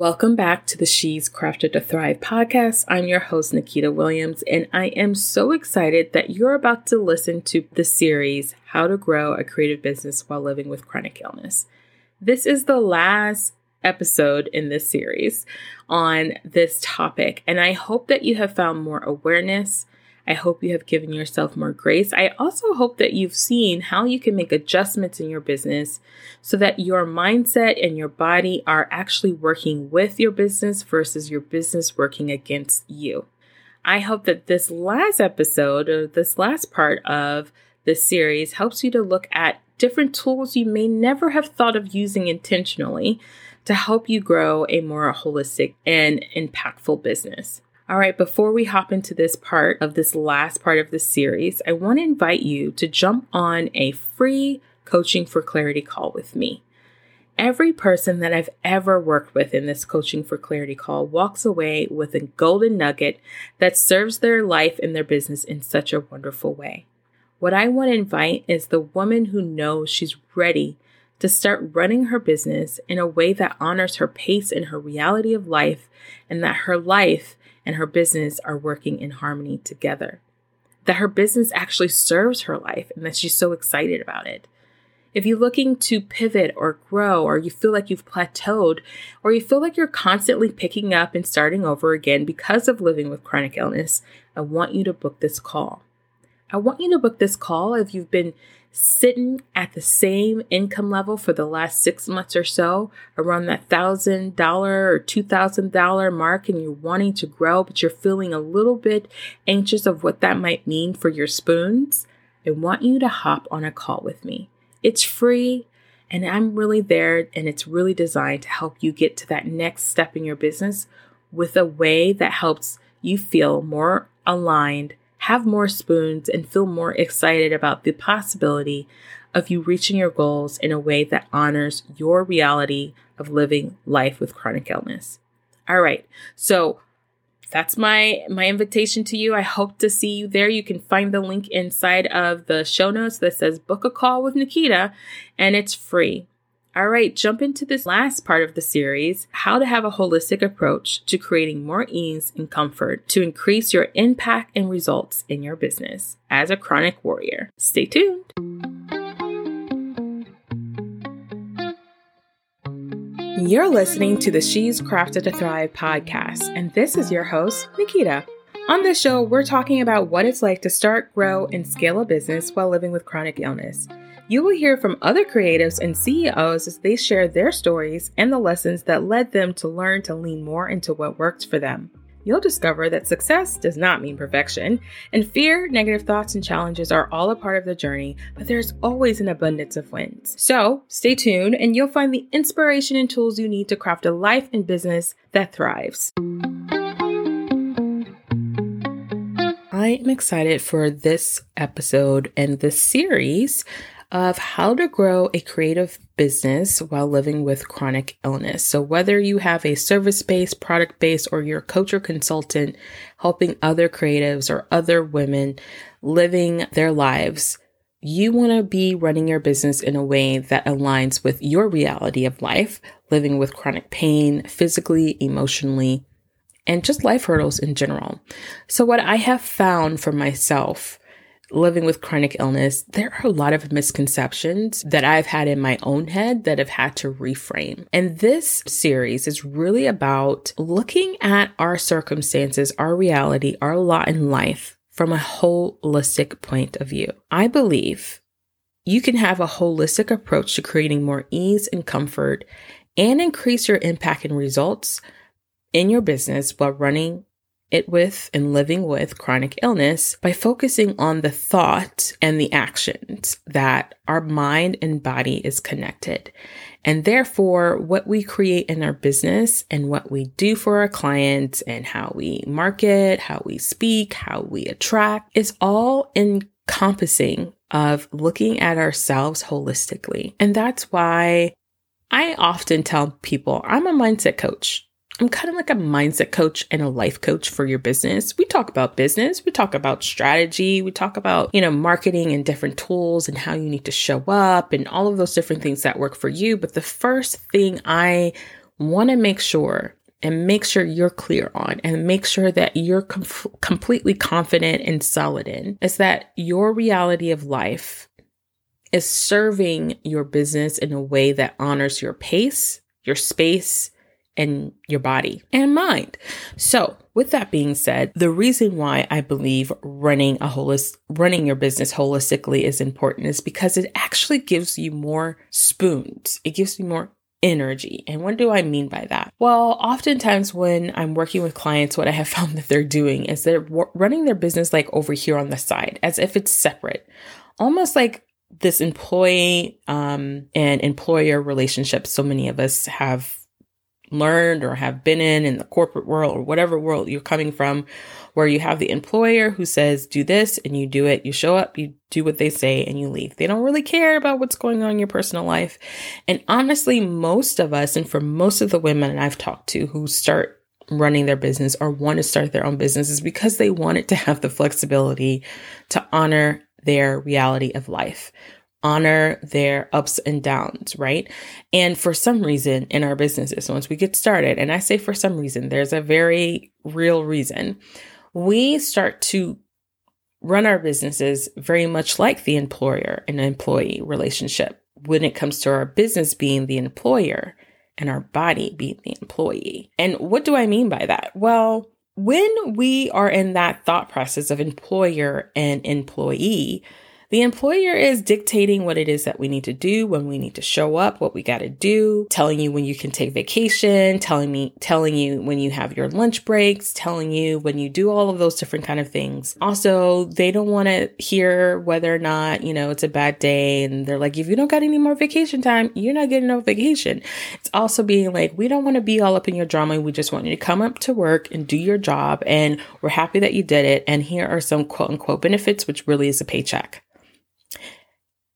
Welcome back to the She's Crafted to Thrive podcast. I'm your host, Nikita Williams, and I am so excited that you're about to listen to the series, How to Grow a Creative Business While Living with Chronic Illness. This is the last episode in this series on this topic, and I hope that you have found more awareness I hope you have given yourself more grace. I also hope that you've seen how you can make adjustments in your business so that your mindset and your body are actually working with your business versus your business working against you. I hope that this last episode or this last part of this series helps you to look at different tools you may never have thought of using intentionally to help you grow a more holistic and impactful business. All right, before we hop into this part of this last part of the series, I want to invite you to jump on a free coaching for clarity call with me. Every person that I've ever worked with in this coaching for clarity call walks away with a golden nugget that serves their life and their business in such a wonderful way. What I want to invite is the woman who knows she's ready to start running her business in a way that honors her pace and her reality of life, and that her life and her business are working in harmony together. That her business actually serves her life and that she's so excited about it. If you're looking to pivot or grow, or you feel like you've plateaued, or you feel like you're constantly picking up and starting over again because of living with chronic illness, I want you to book this call. I want you to book this call if you've been sitting at the same income level for the last six months or so, around that thousand dollar or two thousand dollar mark, and you're wanting to grow, but you're feeling a little bit anxious of what that might mean for your spoons, I want you to hop on a call with me. It's free. And I'm really there, and it's really designed to help you get to that next step in your business with a way that helps you feel more aligned have more spoons, and feel more excited about the possibility of you reaching your goals in a way that honors your reality of living life with chronic illness. All right. So that's my my invitation to you. I hope to see you there. You can find the link inside of the show notes that says book a call with Nikita and it's free. All right, jump into this last part of the series how to have a holistic approach to creating more ease and comfort to increase your impact and results in your business as a chronic warrior. Stay tuned. You're listening to the She's Crafted to Thrive podcast, and this is your host, Nikita. On this show, we're talking about what it's like to start, grow, and scale a business while living with chronic illness. You will hear from other creatives and CEOs as they share their stories and the lessons that led them to learn to lean more into what worked for them. You'll discover that success does not mean perfection, and fear, negative thoughts, and challenges are all a part of the journey, but there's always an abundance of wins. So stay tuned, and you'll find the inspiration and tools you need to craft a life and business that thrives. I am excited for this episode and this series of how to grow a creative business while living with chronic illness. So, whether you have a service based, product based, or you're a coach or consultant helping other creatives or other women living their lives, you want to be running your business in a way that aligns with your reality of life, living with chronic pain, physically, emotionally, and just life hurdles in general. So, what I have found for myself living with chronic illness, there are a lot of misconceptions that I've had in my own head that I've had to reframe. And this series is really about looking at our circumstances, our reality, our lot in life from a holistic point of view. I believe you can have a holistic approach to creating more ease and comfort and increase your impact and results in your business while running it with and living with chronic illness by focusing on the thought and the actions that our mind and body is connected. And therefore, what we create in our business and what we do for our clients and how we market, how we speak, how we attract is all encompassing of looking at ourselves holistically. And that's why I often tell people I'm a mindset coach. I'm kind of like a mindset coach and a life coach for your business. We talk about business, we talk about strategy, we talk about, you know, marketing and different tools and how you need to show up and all of those different things that work for you. But the first thing I want to make sure and make sure you're clear on and make sure that you're com- completely confident and solid in is that your reality of life is serving your business in a way that honors your pace, your space, and your body and mind. So, with that being said, the reason why I believe running a holist running your business holistically is important is because it actually gives you more spoons. It gives you more energy. And what do I mean by that? Well, oftentimes when I'm working with clients, what I have found that they're doing is they're running their business like over here on the side, as if it's separate, almost like this employee um, and employer relationship. So many of us have learned or have been in in the corporate world or whatever world you're coming from where you have the employer who says do this and you do it. You show up you do what they say and you leave. They don't really care about what's going on in your personal life. And honestly most of us and for most of the women I've talked to who start running their business or want to start their own business is because they want it to have the flexibility to honor their reality of life honor their ups and downs, right? And for some reason in our businesses, once we get started, and I say for some reason, there's a very real reason, we start to run our businesses very much like the employer and employee relationship when it comes to our business being the employer and our body being the employee. And what do I mean by that? Well, when we are in that thought process of employer and employee, the employer is dictating what it is that we need to do, when we need to show up, what we got to do, telling you when you can take vacation, telling me, telling you when you have your lunch breaks, telling you when you do all of those different kind of things. Also, they don't want to hear whether or not, you know, it's a bad day. And they're like, if you don't got any more vacation time, you're not getting no vacation. It's also being like, we don't want to be all up in your drama. We just want you to come up to work and do your job. And we're happy that you did it. And here are some quote unquote benefits, which really is a paycheck.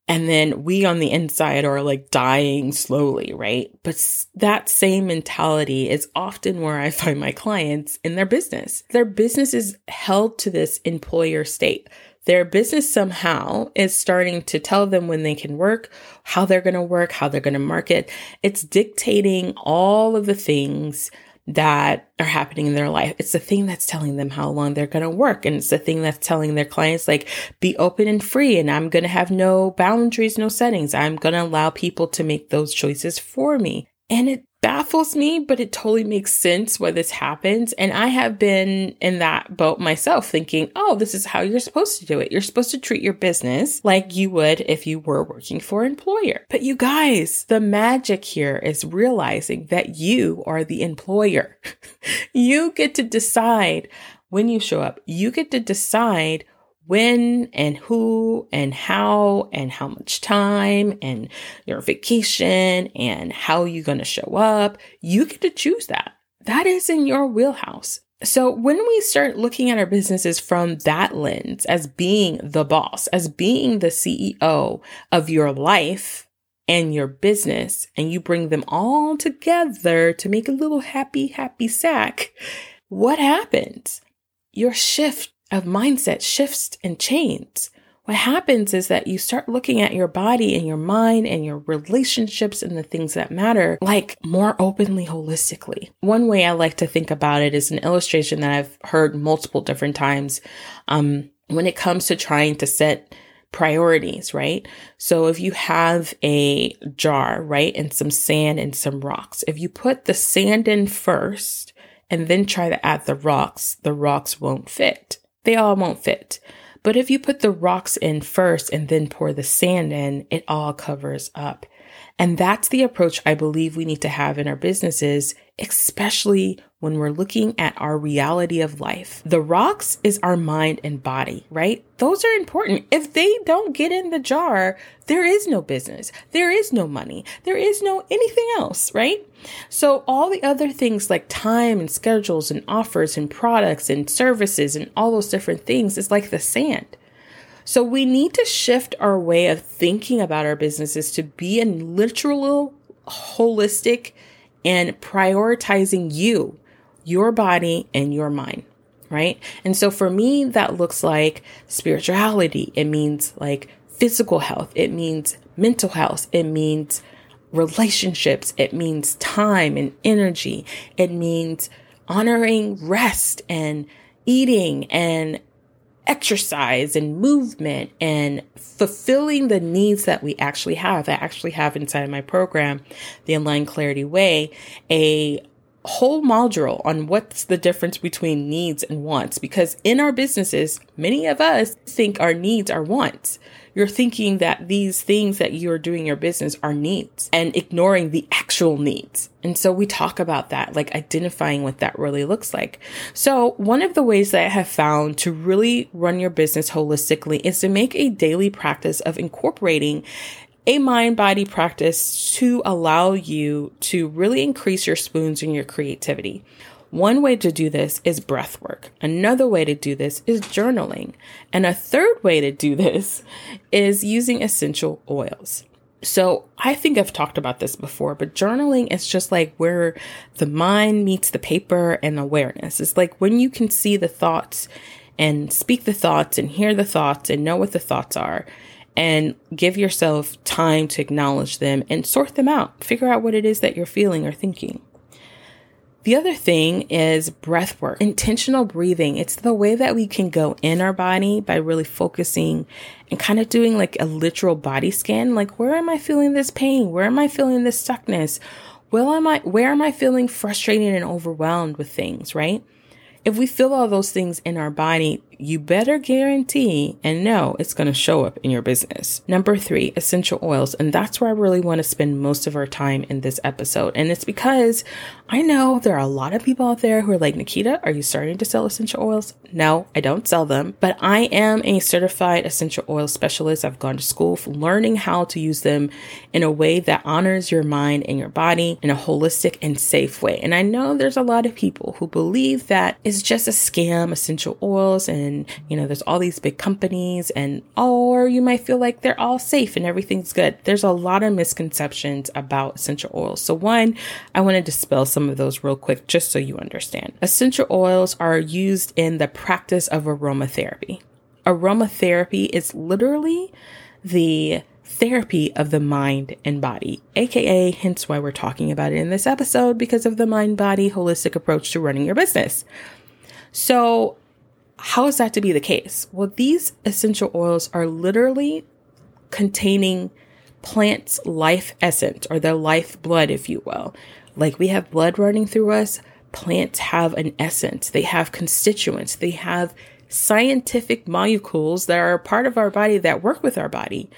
And then we on the inside are like dying slowly, right? But that same mentality is often where I find my clients in their business. Their business is held to this employer state. Their business somehow is starting to tell them when they can work, how they're going to work, how they're going to market. It's dictating all of the things that are happening in their life. It's the thing that's telling them how long they're going to work. And it's the thing that's telling their clients, like, be open and free. And I'm going to have no boundaries, no settings. I'm going to allow people to make those choices for me. And it baffles me, but it totally makes sense why this happens. And I have been in that boat myself thinking, oh, this is how you're supposed to do it. You're supposed to treat your business like you would if you were working for an employer. But you guys, the magic here is realizing that you are the employer. you get to decide when you show up. You get to decide when and who and how and how much time and your vacation and how you're going to show up. You get to choose that. That is in your wheelhouse. So when we start looking at our businesses from that lens as being the boss, as being the CEO of your life and your business, and you bring them all together to make a little happy, happy sack, what happens? Your shift of mindset shifts and changes. What happens is that you start looking at your body and your mind and your relationships and the things that matter like more openly holistically. One way I like to think about it is an illustration that I've heard multiple different times um, when it comes to trying to set priorities, right? So if you have a jar, right, and some sand and some rocks, if you put the sand in first and then try to add the rocks, the rocks won't fit they all won't fit. But if you put the rocks in first and then pour the sand in, it all covers up. And that's the approach I believe we need to have in our businesses, especially when we're looking at our reality of life. The rocks is our mind and body, right? Those are important. If they don't get in the jar, there is no business. There is no money. There is no anything else, right? So all the other things like time and schedules and offers and products and services and all those different things is like the sand. So we need to shift our way of thinking about our businesses to be a literal, holistic, and prioritizing you, your body, and your mind. Right. And so for me, that looks like spirituality. It means like physical health. It means mental health. It means relationships, it means time and energy, it means honoring rest and eating and exercise and movement and fulfilling the needs that we actually have. I actually have inside my program, the Align Clarity Way, a whole module on what's the difference between needs and wants. Because in our businesses, many of us think our needs are wants. You're thinking that these things that you're doing your business are needs and ignoring the actual needs. And so we talk about that, like identifying what that really looks like. So one of the ways that I have found to really run your business holistically is to make a daily practice of incorporating a mind body practice to allow you to really increase your spoons and your creativity. One way to do this is breath work. Another way to do this is journaling. And a third way to do this is using essential oils. So I think I've talked about this before, but journaling is just like where the mind meets the paper and awareness. It's like when you can see the thoughts and speak the thoughts and hear the thoughts and know what the thoughts are and give yourself time to acknowledge them and sort them out. Figure out what it is that you're feeling or thinking. The other thing is breath work, intentional breathing. It's the way that we can go in our body by really focusing and kind of doing like a literal body scan. Like, where am I feeling this pain? Where am I feeling this stuckness? Well, am I, where am I feeling frustrated and overwhelmed with things, right? If we feel all those things in our body, you better guarantee and know it's going to show up in your business. Number three, essential oils. And that's where I really want to spend most of our time in this episode. And it's because I know there are a lot of people out there who are like, Nikita, are you starting to sell essential oils? No, I don't sell them, but I am a certified essential oil specialist. I've gone to school for learning how to use them in a way that honors your mind and your body in a holistic and safe way. And I know there's a lot of people who believe that it's just a scam, essential oils and and you know there's all these big companies and oh, or you might feel like they're all safe and everything's good. There's a lot of misconceptions about essential oils. So one i want to dispel some of those real quick just so you understand. Essential oils are used in the practice of aromatherapy. Aromatherapy is literally the therapy of the mind and body, aka hence why we're talking about it in this episode because of the mind body holistic approach to running your business. So, how is that to be the case? Well, these essential oils are literally containing plants' life essence or their life blood, if you will. Like we have blood running through us, plants have an essence, they have constituents, they have scientific molecules that are part of our body that work with our body.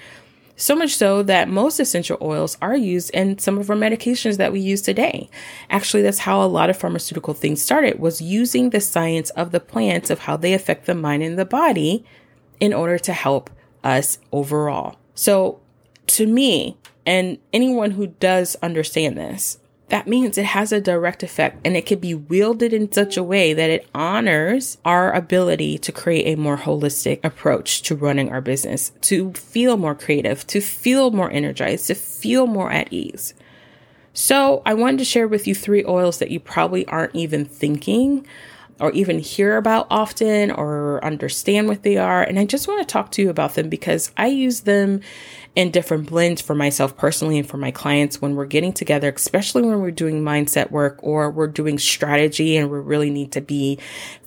So much so that most essential oils are used in some of our medications that we use today. Actually, that's how a lot of pharmaceutical things started was using the science of the plants of how they affect the mind and the body in order to help us overall. So to me, and anyone who does understand this, that means it has a direct effect and it can be wielded in such a way that it honors our ability to create a more holistic approach to running our business, to feel more creative, to feel more energized, to feel more at ease. So I wanted to share with you three oils that you probably aren't even thinking or even hear about often or understand what they are. And I just want to talk to you about them because I use them in different blends for myself personally and for my clients when we're getting together, especially when we're doing mindset work or we're doing strategy and we really need to be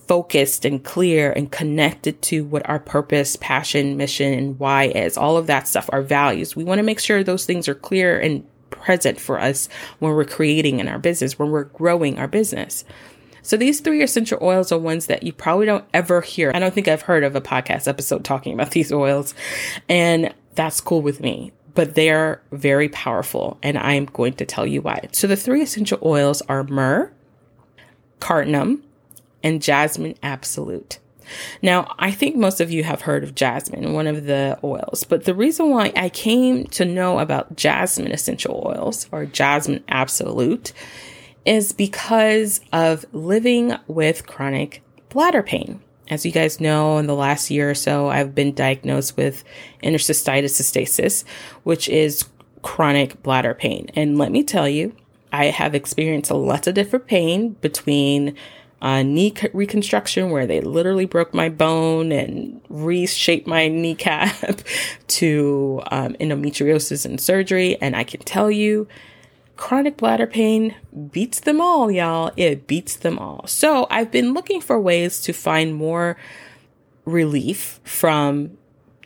focused and clear and connected to what our purpose, passion, mission, and why is. All of that stuff, our values. We want to make sure those things are clear and present for us when we're creating in our business, when we're growing our business. So these three essential oils are ones that you probably don't ever hear. I don't think I've heard of a podcast episode talking about these oils. And that's cool with me. But they're very powerful, and I'm going to tell you why. So, the three essential oils are myrrh, cardamom, and jasmine absolute. Now, I think most of you have heard of jasmine, one of the oils, but the reason why I came to know about jasmine essential oils or jasmine absolute is because of living with chronic bladder pain. As you guys know, in the last year or so, I've been diagnosed with interstitial cystitis, which is chronic bladder pain. And let me tell you, I have experienced lots of different pain between uh, knee reconstruction where they literally broke my bone and reshaped my kneecap to um, endometriosis and surgery. And I can tell you, chronic bladder pain beats them all, y'all. It beats them all. So I've been looking for ways to find more relief from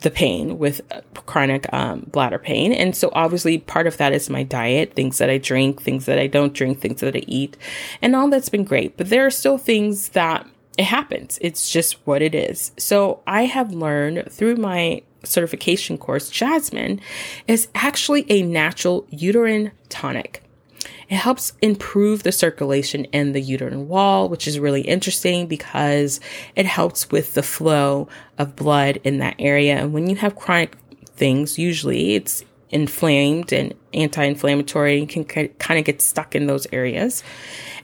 the pain with uh, chronic um, bladder pain. And so obviously part of that is my diet, things that I drink, things that I don't drink, things that I eat, and all that's been great. But there are still things that it happens. It's just what it is. So I have learned through my certification course, Jasmine is actually a natural uterine tonic. It helps improve the circulation in the uterine wall, which is really interesting because it helps with the flow of blood in that area. And when you have chronic things, usually it's inflamed and anti-inflammatory and can kind of get stuck in those areas.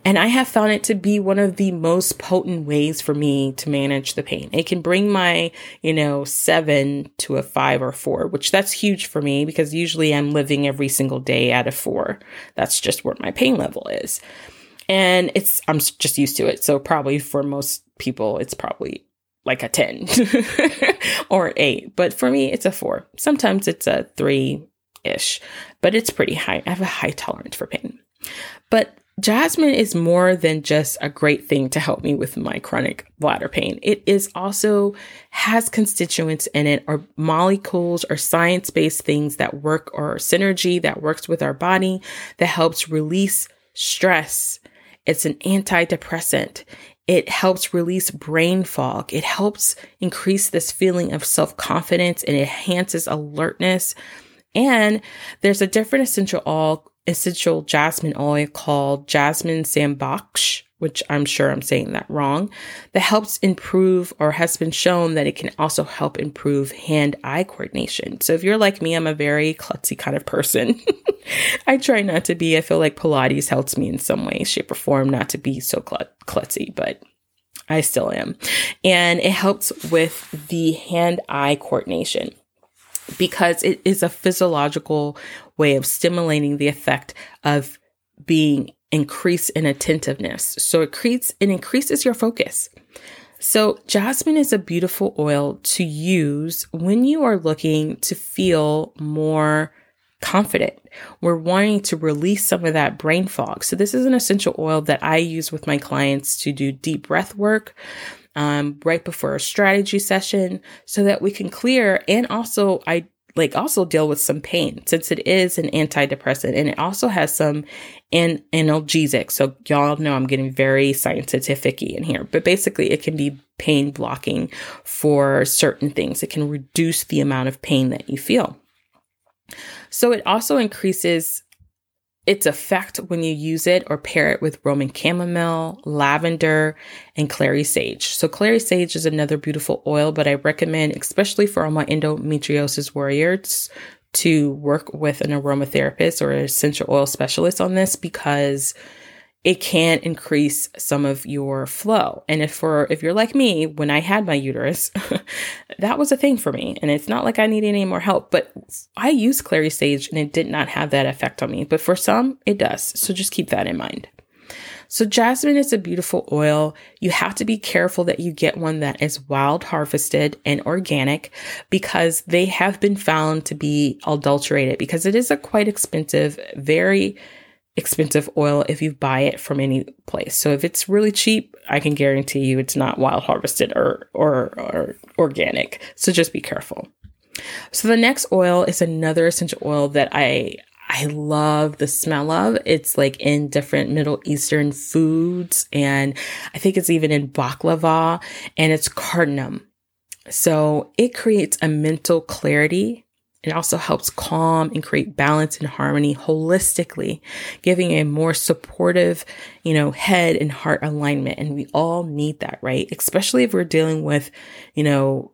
And I have found it to be one of the most potent ways for me to manage the pain. It can bring my, you know, seven to a five or four, which that's huge for me because usually I'm living every single day at a four. That's just where my pain level is. And it's, I'm just used to it. So probably for most people, it's probably like a 10 or eight. But for me, it's a four. Sometimes it's a three ish, but it's pretty high. I have a high tolerance for pain. But Jasmine is more than just a great thing to help me with my chronic bladder pain. It is also has constituents in it or molecules or science-based things that work or synergy that works with our body that helps release stress. It's an antidepressant. It helps release brain fog. It helps increase this feeling of self-confidence and enhances alertness. And there's a different essential oil essential jasmine oil called Jasmine Sambaksha, which I'm sure I'm saying that wrong, that helps improve or has been shown that it can also help improve hand eye coordination. So if you're like me, I'm a very klutzy kind of person. I try not to be. I feel like Pilates helps me in some way, shape, or form not to be so klutzy, but I still am. And it helps with the hand eye coordination because it is a physiological way of stimulating the effect of being increased in attentiveness. So it creates it increases your focus. So jasmine is a beautiful oil to use when you are looking to feel more confident. We're wanting to release some of that brain fog. So this is an essential oil that I use with my clients to do deep breath work um, right before a strategy session so that we can clear and also I like also deal with some pain since it is an antidepressant and it also has some an- analgesic. So y'all know I'm getting very scientific in here, but basically it can be pain blocking for certain things. It can reduce the amount of pain that you feel. So it also increases its effect when you use it or pair it with Roman chamomile, lavender, and clary sage. So clary sage is another beautiful oil, but I recommend, especially for all my endometriosis warriors, to work with an aromatherapist or essential oil specialist on this because it can increase some of your flow. And if for if you're like me, when I had my uterus, that was a thing for me. And it's not like I need any more help, but I use clary sage and it did not have that effect on me. But for some, it does. So just keep that in mind. So jasmine is a beautiful oil. You have to be careful that you get one that is wild harvested and organic because they have been found to be adulterated because it is a quite expensive, very expensive oil if you buy it from any place. So if it's really cheap, I can guarantee you it's not wild harvested or, or, or organic. So just be careful. So the next oil is another essential oil that I I love the smell of. It's like in different Middle Eastern foods and I think it's even in baklava and it's cardamom. So it creates a mental clarity it also helps calm and create balance and harmony holistically, giving a more supportive, you know, head and heart alignment. And we all need that, right? Especially if we're dealing with, you know,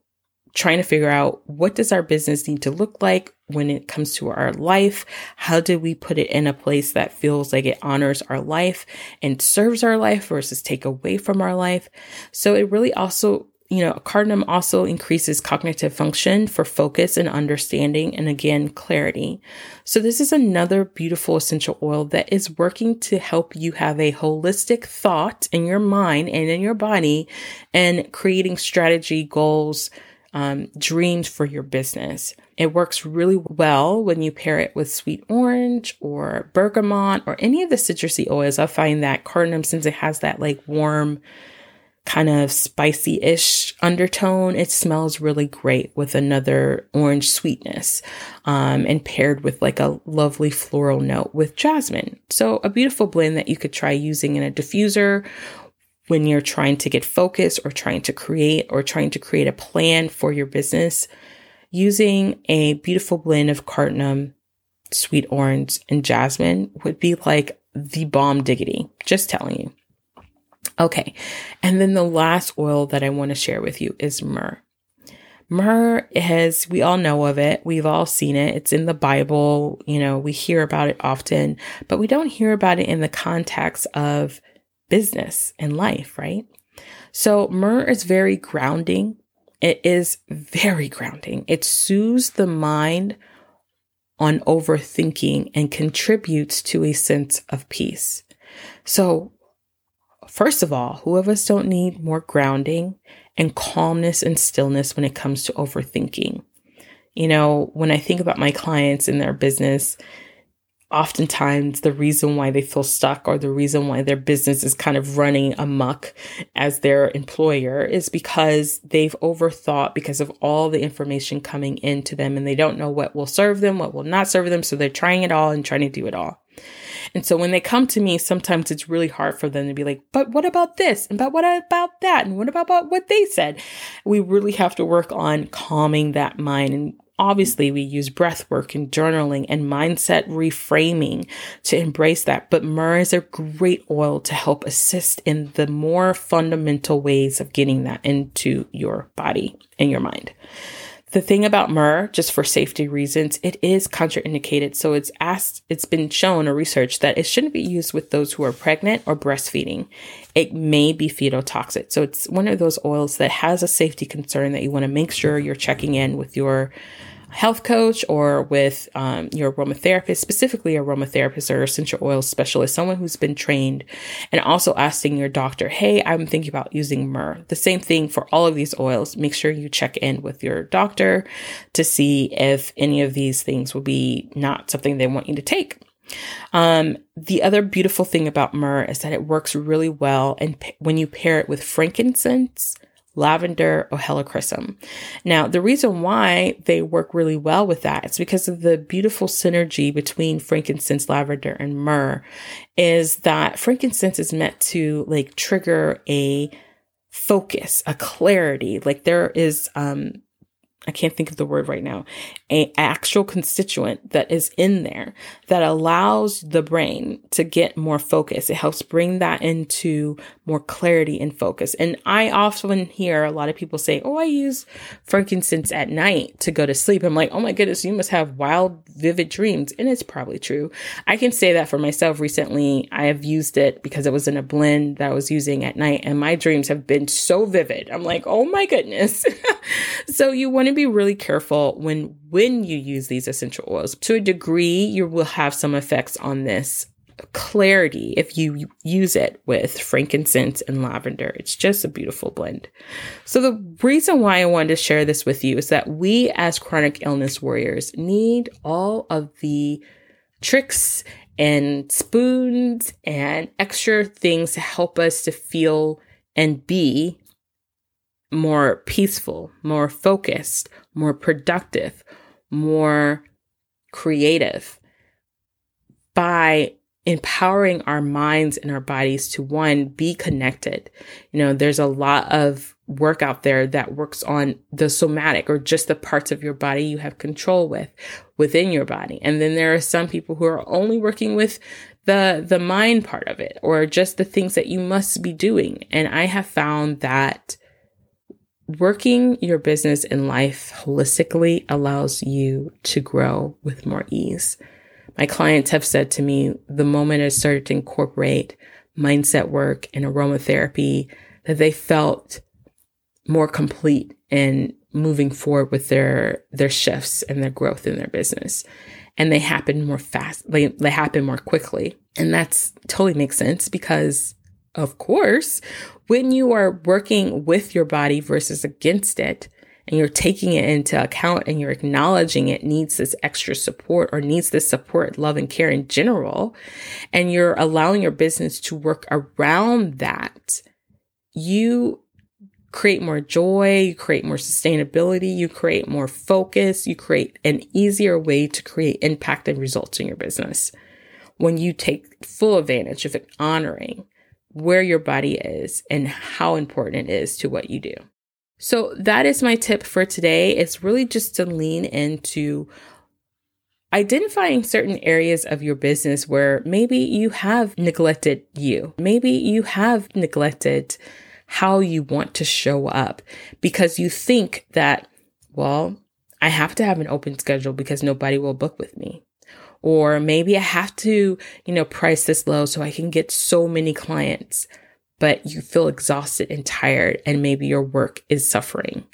trying to figure out what does our business need to look like when it comes to our life? How do we put it in a place that feels like it honors our life and serves our life versus take away from our life? So it really also you know, cardamom also increases cognitive function for focus and understanding and again, clarity. So this is another beautiful essential oil that is working to help you have a holistic thought in your mind and in your body and creating strategy, goals, um, dreams for your business. It works really well when you pair it with sweet orange or bergamot or any of the citrusy oils. I find that cardamom, since it has that like warm, kind of spicy ish undertone. It smells really great with another orange sweetness um, and paired with like a lovely floral note with jasmine. So, a beautiful blend that you could try using in a diffuser when you're trying to get focus or trying to create or trying to create a plan for your business. Using a beautiful blend of cardamom, sweet orange, and jasmine would be like the bomb diggity. Just telling you. Okay. And then the last oil that I want to share with you is myrrh. Myrrh has, we all know of it. We've all seen it. It's in the Bible. You know, we hear about it often, but we don't hear about it in the context of business and life, right? So myrrh is very grounding. It is very grounding. It soothes the mind on overthinking and contributes to a sense of peace. So First of all, who of us don't need more grounding and calmness and stillness when it comes to overthinking? You know, when I think about my clients and their business, oftentimes the reason why they feel stuck or the reason why their business is kind of running amuck as their employer is because they've overthought because of all the information coming into them and they don't know what will serve them, what will not serve them. So they're trying it all and trying to do it all. And so when they come to me, sometimes it's really hard for them to be like, but what about this? And but what about that? And what about what they said? We really have to work on calming that mind and obviously we use breath work and journaling and mindset reframing to embrace that but myrrh is a great oil to help assist in the more fundamental ways of getting that into your body and your mind the thing about myrrh, just for safety reasons, it is contraindicated. So it's asked, it's been shown or researched that it shouldn't be used with those who are pregnant or breastfeeding. It may be fetal toxic. So it's one of those oils that has a safety concern that you want to make sure you're checking in with your health coach or with um, your aromatherapist, specifically aromatherapist or essential oil specialist, someone who's been trained, and also asking your doctor, hey, I'm thinking about using myrrh. The same thing for all of these oils. Make sure you check in with your doctor to see if any of these things will be not something they want you to take. Um, the other beautiful thing about myrrh is that it works really well and p- when you pair it with frankincense lavender, or helichrysum. Now, the reason why they work really well with that is because of the beautiful synergy between frankincense, lavender, and myrrh is that frankincense is meant to like trigger a focus, a clarity. Like there is um I can't think of the word right now, a actual constituent that is in there that allows the brain to get more focus. It helps bring that into more clarity and focus. And I often hear a lot of people say, Oh, I use frankincense at night to go to sleep. I'm like, Oh my goodness, you must have wild, vivid dreams. And it's probably true. I can say that for myself recently. I have used it because it was in a blend that I was using at night and my dreams have been so vivid. I'm like, Oh my goodness. so you want to be really careful when when you use these essential oils. To a degree, you will have some effects on this clarity if you use it with frankincense and lavender. It's just a beautiful blend. So the reason why I wanted to share this with you is that we as chronic illness warriors need all of the tricks and spoons and extra things to help us to feel and be more peaceful, more focused, more productive, more creative by empowering our minds and our bodies to one, be connected. You know, there's a lot of work out there that works on the somatic or just the parts of your body you have control with within your body. And then there are some people who are only working with the the mind part of it or just the things that you must be doing. And I have found that working your business and life holistically allows you to grow with more ease. My clients have said to me the moment I started to incorporate mindset work and aromatherapy that they felt more complete in moving forward with their their shifts and their growth in their business and they happen more fast they, they happen more quickly and that's totally makes sense because of course when you are working with your body versus against it and you're taking it into account and you're acknowledging it needs this extra support or needs this support, love and care in general, and you're allowing your business to work around that, you create more joy, you create more sustainability, you create more focus, you create an easier way to create impact and results in your business. When you take full advantage of it, honoring where your body is and how important it is to what you do. So that is my tip for today. It's really just to lean into identifying certain areas of your business where maybe you have neglected you. Maybe you have neglected how you want to show up because you think that, well, I have to have an open schedule because nobody will book with me. Or maybe I have to, you know, price this low so I can get so many clients, but you feel exhausted and tired and maybe your work is suffering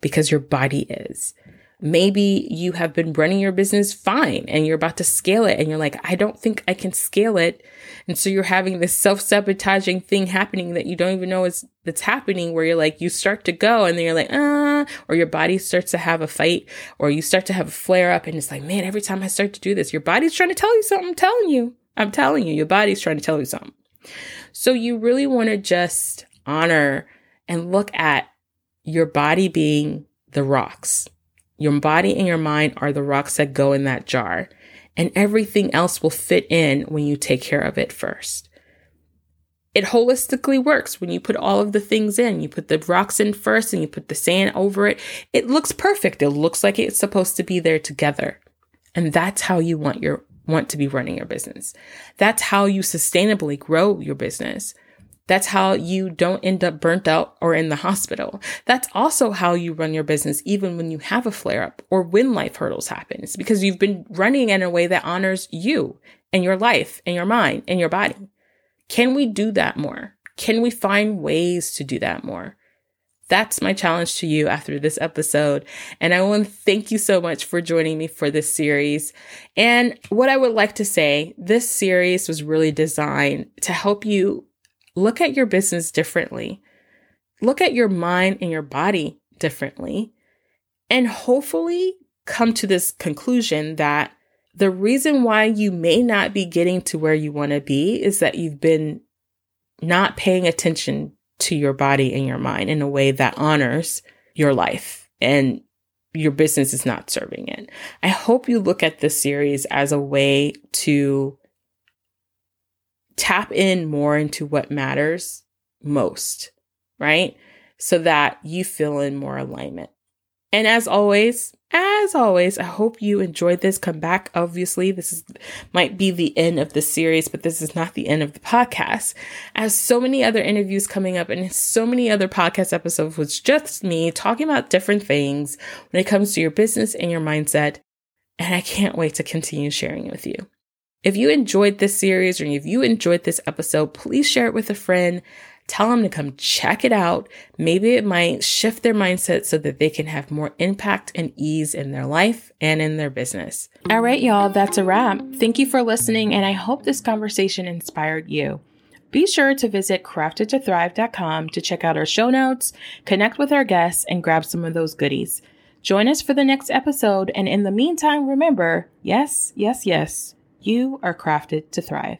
because your body is. Maybe you have been running your business fine and you're about to scale it and you're like, I don't think I can scale it. And so you're having this self-sabotaging thing happening that you don't even know is that's happening where you're like, you start to go and then you're like, ah, or your body starts to have a fight or you start to have a flare up and it's like, man, every time I start to do this, your body's trying to tell you something. I'm telling you, I'm telling you, your body's trying to tell you something. So you really want to just honor and look at your body being the rocks your body and your mind are the rocks that go in that jar, and everything else will fit in when you take care of it first. It holistically works when you put all of the things in. You put the rocks in first and you put the sand over it. It looks perfect. It looks like it's supposed to be there together. And that's how you want your want to be running your business. That's how you sustainably grow your business. That's how you don't end up burnt out or in the hospital. That's also how you run your business, even when you have a flare up or when life hurdles happen. It's because you've been running in a way that honors you and your life and your mind and your body. Can we do that more? Can we find ways to do that more? That's my challenge to you after this episode. And I want to thank you so much for joining me for this series. And what I would like to say, this series was really designed to help you look at your business differently. Look at your mind and your body differently. And hopefully come to this conclusion that the reason why you may not be getting to where you want to be is that you've been not paying attention to your body and your mind in a way that honors your life and your business is not serving it. I hope you look at this series as a way to tap in more into what matters most, right? So that you feel in more alignment. And as always, as always, I hope you enjoyed this. Come back. Obviously, this is might be the end of the series, but this is not the end of the podcast. I have so many other interviews coming up and so many other podcast episodes with just me talking about different things when it comes to your business and your mindset. And I can't wait to continue sharing it with you. If you enjoyed this series or if you enjoyed this episode, please share it with a friend. Tell them to come check it out. Maybe it might shift their mindset so that they can have more impact and ease in their life and in their business. All right, y'all, that's a wrap. Thank you for listening, and I hope this conversation inspired you. Be sure to visit craftedtothrive.com to check out our show notes, connect with our guests, and grab some of those goodies. Join us for the next episode, and in the meantime, remember yes, yes, yes you are crafted to thrive.